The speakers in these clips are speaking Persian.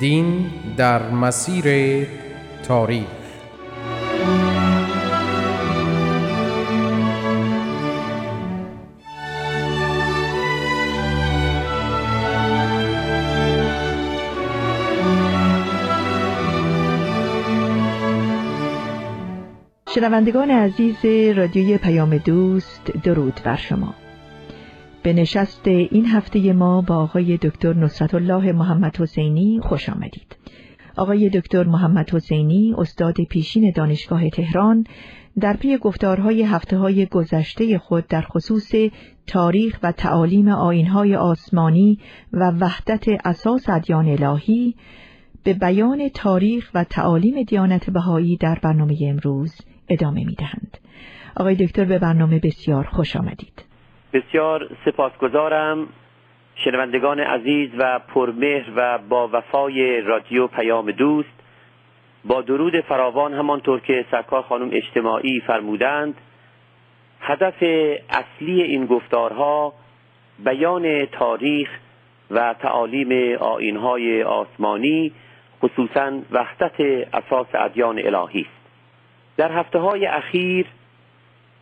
دین در مسیر تاریخ. شنوندگان عزیز رادیوی پیام دوست درود بر شما. به نشست این هفته ما با آقای دکتر نصرت الله محمد حسینی خوش آمدید. آقای دکتر محمد حسینی استاد پیشین دانشگاه تهران در پی گفتارهای هفته های گذشته خود در خصوص تاریخ و تعالیم آینهای آسمانی و وحدت اساس ادیان الهی به بیان تاریخ و تعالیم دیانت بهایی در برنامه امروز ادامه می دهند. آقای دکتر به برنامه بسیار خوش آمدید. بسیار سپاسگزارم شنوندگان عزیز و پرمهر و با وفای رادیو پیام دوست. با درود فراوان همانطور که سرکار خانم اجتماعی فرمودند هدف اصلی این گفتارها بیان تاریخ و تعالیم آینهای آسمانی خصوصا وحدت اساس ادیان الهی است. در هفته های اخیر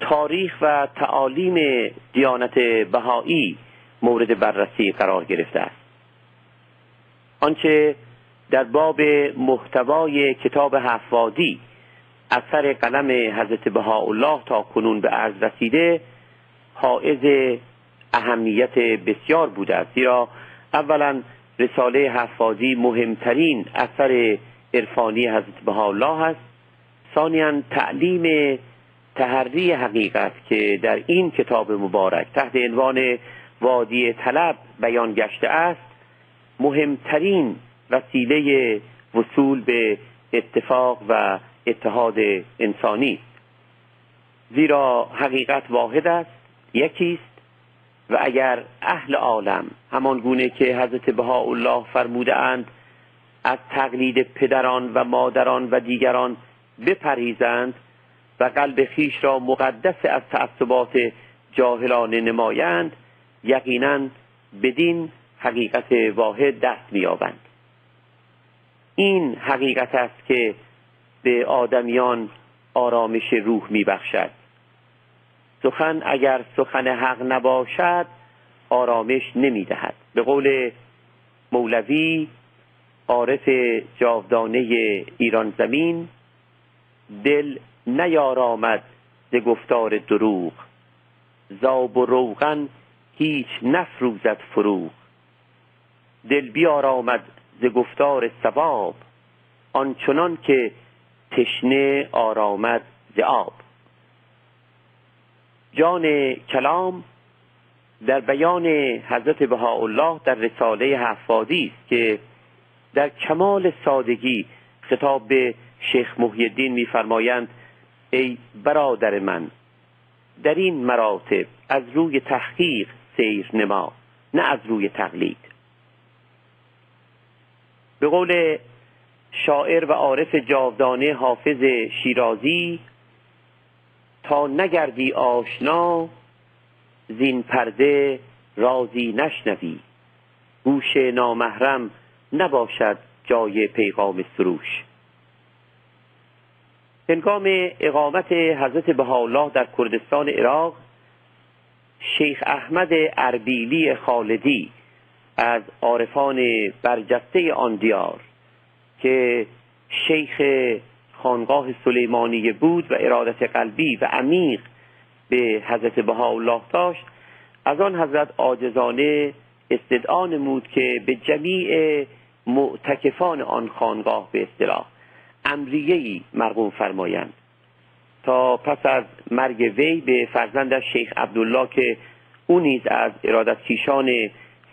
تاریخ و تعالیم دیانت بهایی مورد بررسی قرار گرفته است. آنچه در باب محتوای کتاب حفادی اثر قلم حضرت بهاءالله تا کنون به عرض رسیده حائز اهمیت بسیار بوده است. زیرا اولا رساله حفاظی مهمترین اثر عرفانی حضرت بهاءالله است. ثانیا تعلیم تحری حقیقت که در این کتاب مبارک تحت عنوان وادی طلب بیان گشته است مهمترین وسیله وصول به اتفاق و اتحاد انسانی. زیرا حقیقت واحد است یکی است و اگر اهل عالم همان گونه که حضرت بهاءالله فرموده اند از تقلید پدران و مادران و دیگران بپریزند و قلب خیش را مقدس از تعصبات جاهلانه نمایند یقینا بدین حقیقت واحد دست مییابند. این حقیقت است که به آدمیان آرامش روح میبخشد. سخن اگر سخن حق نباشد آرامش نمی‌دهد. به قول مولوی عارف جاودانه ایران زمین دل نیارامد ز گفتار دروغ. زاب و روغن هیچ نفروزد فروغ. دل بیارامد ز گفتار ثواب آنچنان که تشنه آرامد ز آب. جان کلام در بیان حضرت بهاءالله در رساله حفاظی است که در کمال سادگی خطاب به شیخ محی الدین میفرمایند ای برادر من در این مراتب از روی تحقیق سیر نما نه از روی تقلید. به قول شاعر و عارف جاودانه حافظ شیرازی تا نگردی آشنا زین پرده رازی نشنوی. گوش نامحرم نباشد جای پیغام سروش. هنگام اقامت حضرت بهاءالله در کردستان عراق شیخ احمد اربیلی خالدی از عارفان برجسته آن دیار که شیخ خانقاه سلیمانیه بود و ارادت قلبی و عمیق به حضرت بهاءالله داشت از آن حضرت عاجزانه استدعا نمود که به جمیع معتکفان آن خانقاه به اصطلاح. امریهی مرقوم فرمایند. تا پس از مرگ وی به فرزندش شیخ عبدالله که او نیز از ارادت کیشان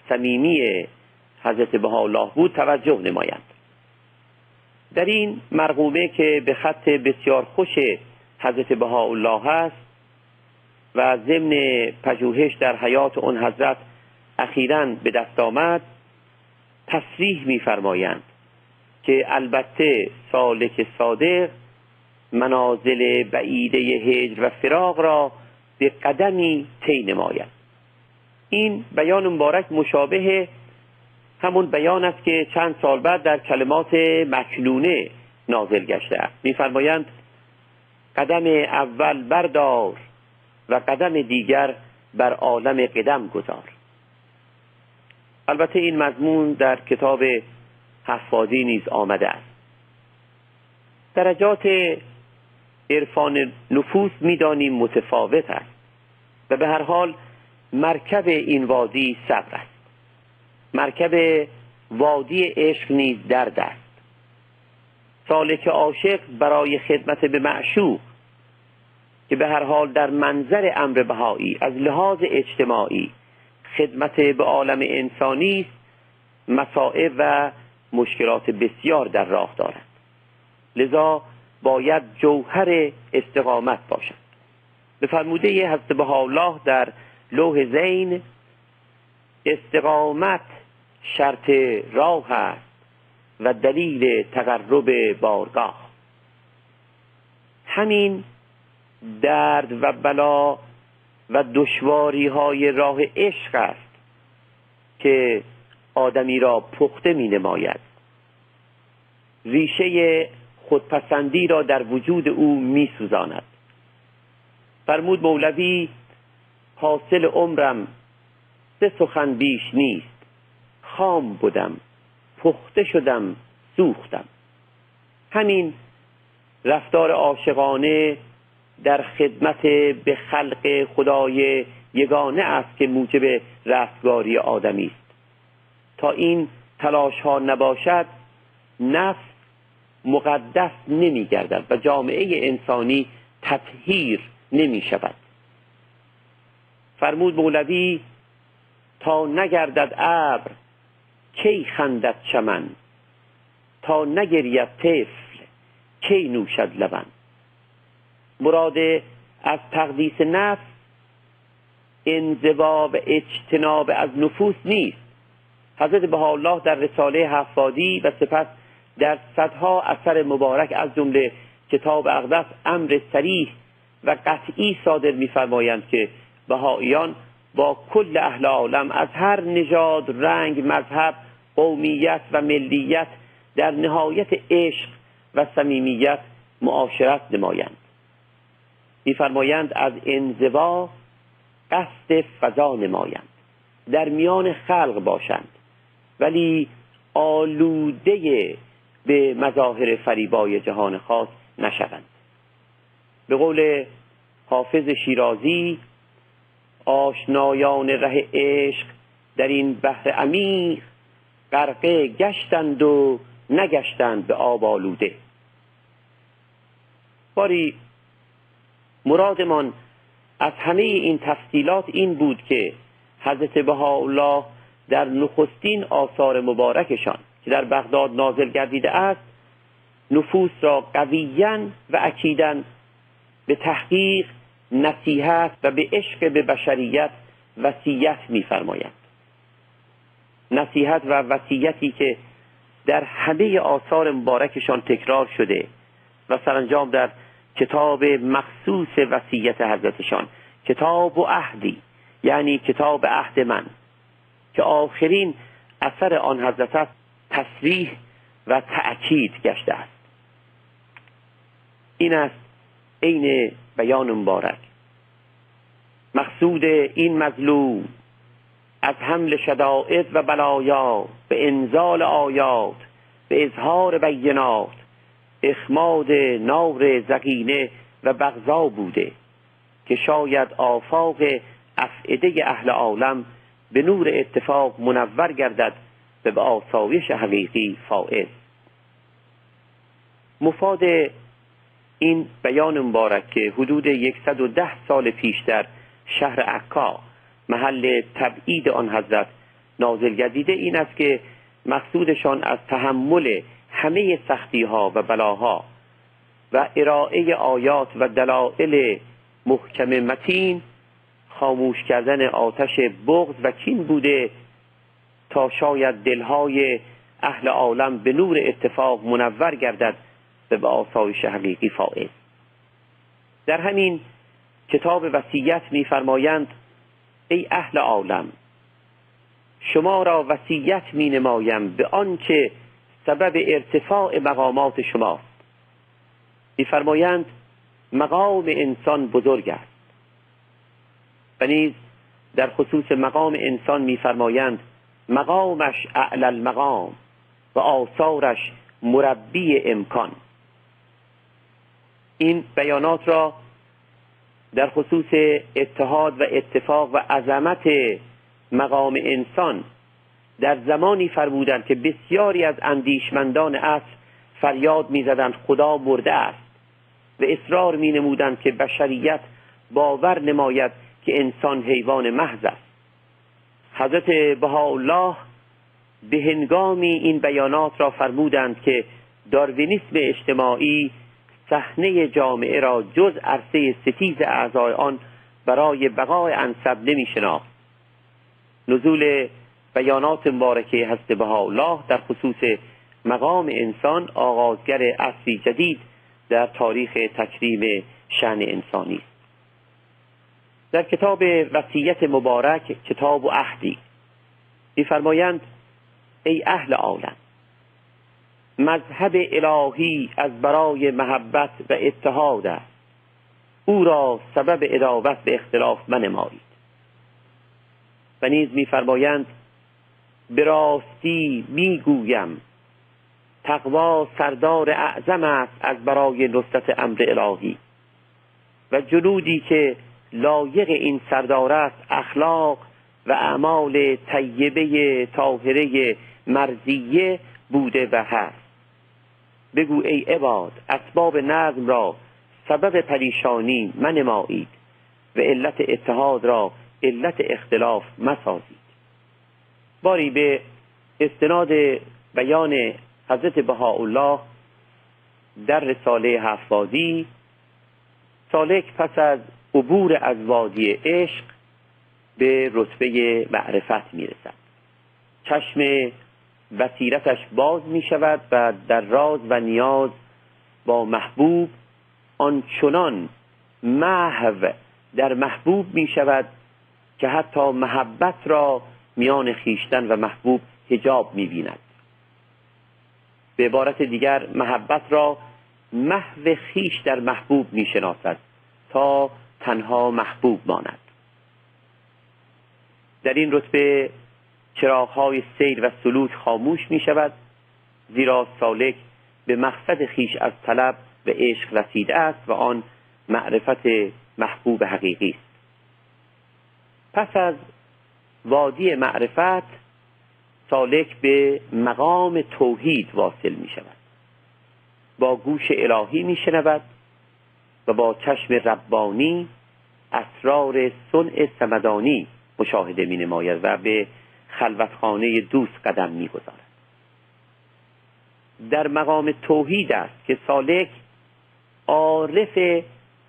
صمیمی حضرت بهاءالله بود توجه نمایند. در این مرغومه که به خط بسیار خوش حضرت بهاءالله است و ضمن پژوهش در حیات اون حضرت اخیرا به دست آمد تصریح میفرمایند. که البته سالک صادق منازل بعیده هجر و فراغ را به قدمی طی نماید. این بیان مبارک مشابه همون بیان است که چند سال بعد در کلمات مکنونه نازل گشته است. میفرمایند قدم اول بردار و قدم دیگر بر عالم قدم گذار. البته این مضمون در کتاب حفاظی نیز آمده است. درجات عرفان نفوس می‌دانیم متفاوت است و به هر حال مرکب این وادی صبر است. مرکب وادی عشق نیز درد است. سالک عاشق برای خدمت به معشوق که به هر حال در منظر امر بهایی از لحاظ اجتماعی خدمت به عالم انسانی است مسائب و مشکلات بسیار در راه دارد لذا باید جوهر استقامت باشد. به فرموده حضرت الله در لوح زین استقامت شرط راه است و دلیل تقرب بارگاه. همین درد و بلا و دشواری های راه عشق است که آدمی را پخته می نماید ریشه خودپسندی را در وجود او می سوزاند فرمود مولوی حاصل عمرم سه سخن بیش نیست. خام بودم پخته شدم سوختم. همین رفتار عاشقانه در خدمت به خلق خدای یگانه است که موجب رفتگاری آدمی است. تا این تلاش ها نباشد نفس مقدس نمی گردد و جامعه انسانی تطهیر نمی شود. فرمود مولوی تا نگردد ابر کی خندد چمن؟ تا نگرید طفل کی نوشد لبن؟ مراد از تقدیس نفس انزوا و اجتناب از نفوس نیست. حضرت الله در رساله حفادی و سپس در صدها اثر مبارک از جمله کتاب اقدس امر سریح و قطعی صادر میفرمایند که بهاییان با کل اهل عالم از هر نژاد رنگ مذهب قومیت و ملیت در نهایت عشق و صمیمیت معاشرت نمایند. میفرمایند از انزوا قصد فضا نمایند. در میان خلق باشند. ولی آلوده به مظاهر فریبای جهان خاص نشوند. به قول حافظ شیرازی آشنایان ره عشق در این بحر عمیق غرقه گشتند و نگشتند به آب آلوده. باری مرادمان از همه این تفصیلات این بود که حضرت بهاءالله در نخستین آثار مبارکشان که در بغداد نازل گردیده است نفوس را قویا و اکیدا به تحقیق نصیحت و به عشق به بشریت وصیت میفرمایند نصیحت و وصیتی که در همه آثار مبارکشان تکرار شده و سرانجام در کتاب مخصوص وصیت حضرتشان کتاب و عهدی یعنی کتاب عهد من که آخرین اثر آن حضرت است تصریح و تأکید گشته است. این است عین بیان مبارک. مقصود این مظلوم از حمل شدائد و بلایا به انزال آیات به اظهار بینات اخماد نار زقینه و بغضا بوده که شاید آفاق افعده اهل عالم به نور اتفاق منور گردد و به آسایش حقیقی فائز مفاد این بیان مبارک که حدود 110 سال پیشتر شهر عکا محل تبعید آن حضرت نازل گردیده این است که مقصودشان از تحمل همه سختی ها و بلاها و ارائه آیات و دلائل محکم متین خاموش کردن آتش بغض و کین بوده تا شاید دلهای اهل عالم به نور اتفاق منور گردد و به آسایش حقیقی فائز در همین کتاب وصیت میفرمایند ای اهل عالم شما را وصیت می نمایم به آنچه سبب ارتفاع مقامات شماست. میفرمایند مقام انسان بزرگ است. و نیز در خصوص مقام انسان میفرمایند مقامش اعلی المقام و آثارش مربی امکان. این بیانات را در خصوص اتحاد و اتفاق و عظمت مقام انسان در زمانی فرمودند که بسیاری از اندیشمندان اصر فریاد می‌زدند خدا مرده است. و اصرار می نمودند که بشریت باور نماید که انسان حیوان محض است. حضرت بهاءالله به هنگامی این بیانات را فرمودند که داروینیسم اجتماعی صحنه جامعه را جز عرصه ستیز اعضای آن برای بقای انصب نمی شناخت نزول بیانات مبارکه هست بهاءالله در خصوص مقام انسان آغازگر عصری جدید در تاریخ تکریم شن انسانی است. در کتاب وصیت مبارک کتاب و عهدی میفرمایند ای اهل عالم مذهب الهی از برای محبت و اتحاد است. او را سبب اداوت به اختلاف منمایید. و نیز میفرمایند به راستی می‌گویم تقوا سردار اعظم است از برای نصرت امر الهی. و جنودی که لایق این سردار است اخلاق و اعمال طیبه طاهره مرزیه بوده و هست. بگو ای عباد اسباب نظم را سبب پریشانی منمایید و علت اتحاد را علت اختلاف مسازید. باری به استناد بیان حضرت بهاءالله در رساله هفتادی سالک پس از عبور از وادی عشق به رتبه معرفت می‌رسد. چشم بصیرتش باز می شود و در راز و نیاز با محبوب آنچنان محو در محبوب می شود که حتی محبت را میان خیشتن و محبوب هجاب می بیند به عبارت دیگر محبت را محو خیش در محبوب می شناسد تا تنها محبوب ماند. در این رتبه چراغهای سیر و سلوک خاموش می شود زیرا سالک به مقصد خیش از طلب و عشق رسیده است و آن معرفت محبوب حقیقی است. پس از وادی معرفت سالک به مقام توحید واصل می شود با گوش الهی می شنود و با چشم ربانی اسرار صنع سمدانی مشاهده می نماید و به خلوتخانه دوست قدم می گذارد. در مقام توحید است که سالک عارف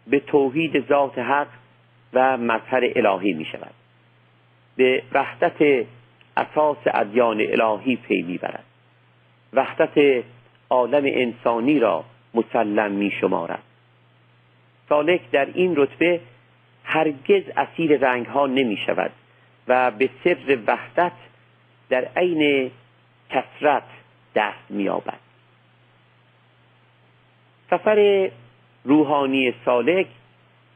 به توحید ذات حق و مظهر الهی می شود به وحدت اساس ادیان الهی پی می‌برد وحدت عالم انسانی را مسلم می شمارد سالک در این رتبه هرگز اسیر رنگ ها نمی شود و به سر وحدت در عین کسرت دست مییابد. سفر روحانی سالک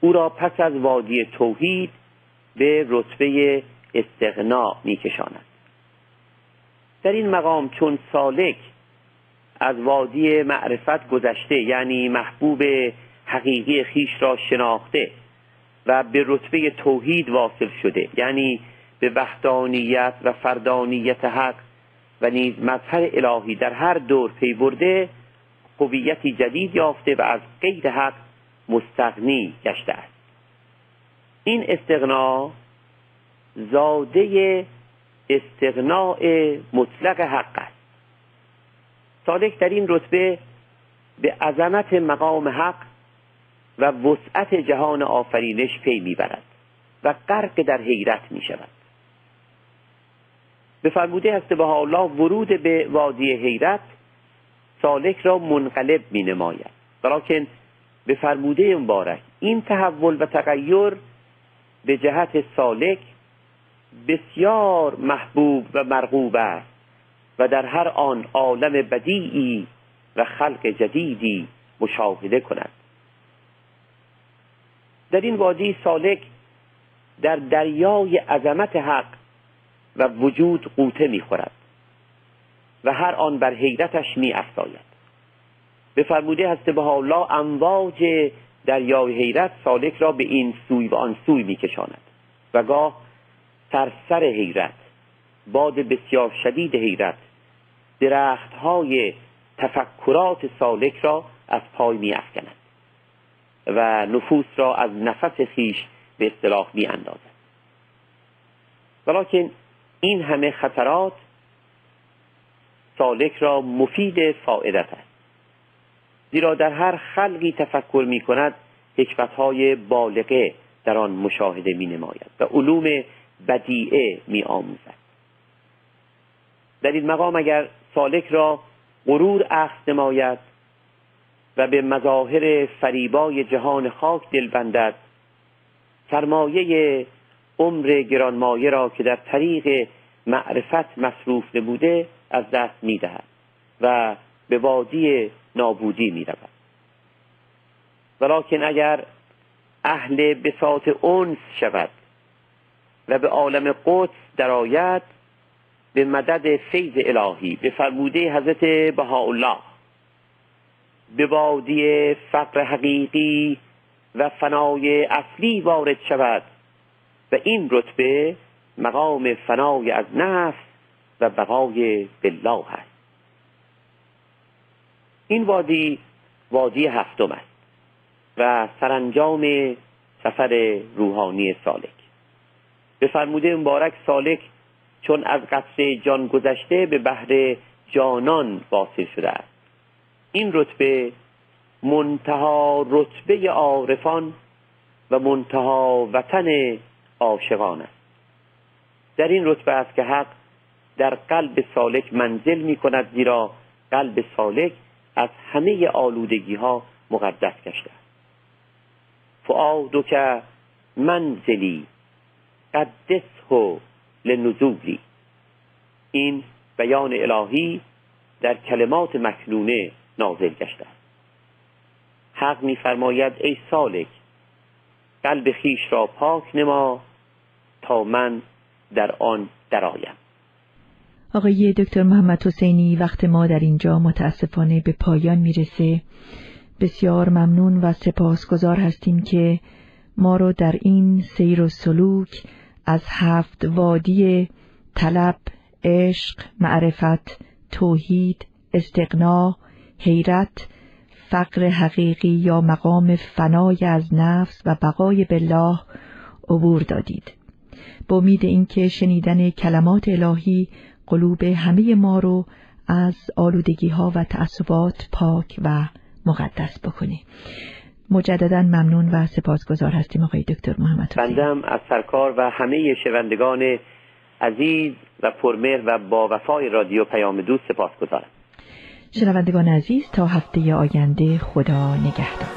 او را پس از وادی توحید به رتبه استغنا میکشاند. در این مقام چون سالک از وادی معرفت گذشته یعنی محبوب حقیقی خیش را شناخته و به رتبه توحید واصل شده یعنی به وحدانیت و فردانیت حق و نیز مظهر الهی در هر دور پیورده قویتی جدید یافته و از غیر حق مستغنی گشته است. این استغنا زاده استغناء مطلق حق سالک در این رتبه به عظمت مقام حق و وسعت جهان آفرینش پی می‌برد و غرق در حیرت می شود به فرموده هست به الله ورود به وادی حیرت سالک را منقلب می نماید ولیکن به فرموده مبارک این تحول و تغییر به جهت سالک بسیار محبوب و مرغوب است. و در هر آن عالم بدیعی و خلق جدیدی مشاهده کند. در این وادی سالک در دریای عظمت حق و وجود قوطه می‌خورد و هر آن بر حیرتش می به فرموده هست به الله امواج دریای حیرت سالک را به این سوی و آن سوی میکشاند و گاه سرسر حیرت باد بسیار شدید حیرت درخت های تفکرات سالک را از پای می افکند و نفوس را از نفس خیش به اصطلاح می اندازد ولیکن این همه خطرات سالک را مفید فائدت است. زیرا در هر خلقی تفکر می کند های بالغه در آن مشاهده می نماید و علوم بدیعه می آموزد در این مقام اگر سالک را غرور اخذ نماید و به مظاهر فریبای جهان خاک دل بندد. سرمایه عمر گرانمایه را که در طریق معرفت مصروف نبوده از دست می‌دهد و به وادی نابودی می رود ولیکن اگر اهل بساط اونس شود و به عالم قدس درآید به مدد فیض الهی به فرموده حضرت بهاءالله به وادی فقر حقیقی و فنای اصلی وارد شود و این رتبه مقام فنای از نفس و بقای بالله است. این وادی وادی هفتم است و سرانجام سفر روحانی سالک. به فرموده مبارک سالک چون از قصر جان گذشته به بحر جانان واصل شده است. این رتبه منتها رتبه عارفان و منتها وطن عاشقان است. در این رتبه است که حق در قلب سالک منزل می کند زیرا قلب سالک از همه آلودگی ها مقدس گشته است. فعادو که منزلی قدسه لنزولی این بیان الهی در کلمات مکنونه نازل گشته است. حق میفرماید ای سالک قلب خیش را پاک نما تا من در آن درآیم. آقای دکتر محمد حسینی وقت ما در اینجا متاسفانه به پایان می‌رسه. بسیار ممنون و سپاسگزار هستیم که ما رو در این سیر و سلوک از هفت وادی طلب، عشق، معرفت، توحید، استقنا، حیرت، فقر حقیقی یا مقام فنای از نفس و بقای بالله عبور دادید. با امید اینکه شنیدن کلمات الهی قلوب همه ما رو از آلودگی ها و تعصبات پاک و مقدس بکنه مجددا ممنون و سپاسگزار هستیم آقای دکتر محمد بندم از سرکار و همه شنوندگان عزیز و پرمهر و با وفای رادیو پیام دوست سپاسگزارم. شنوندگان عزیز تا هفته آینده خدا نگهدار.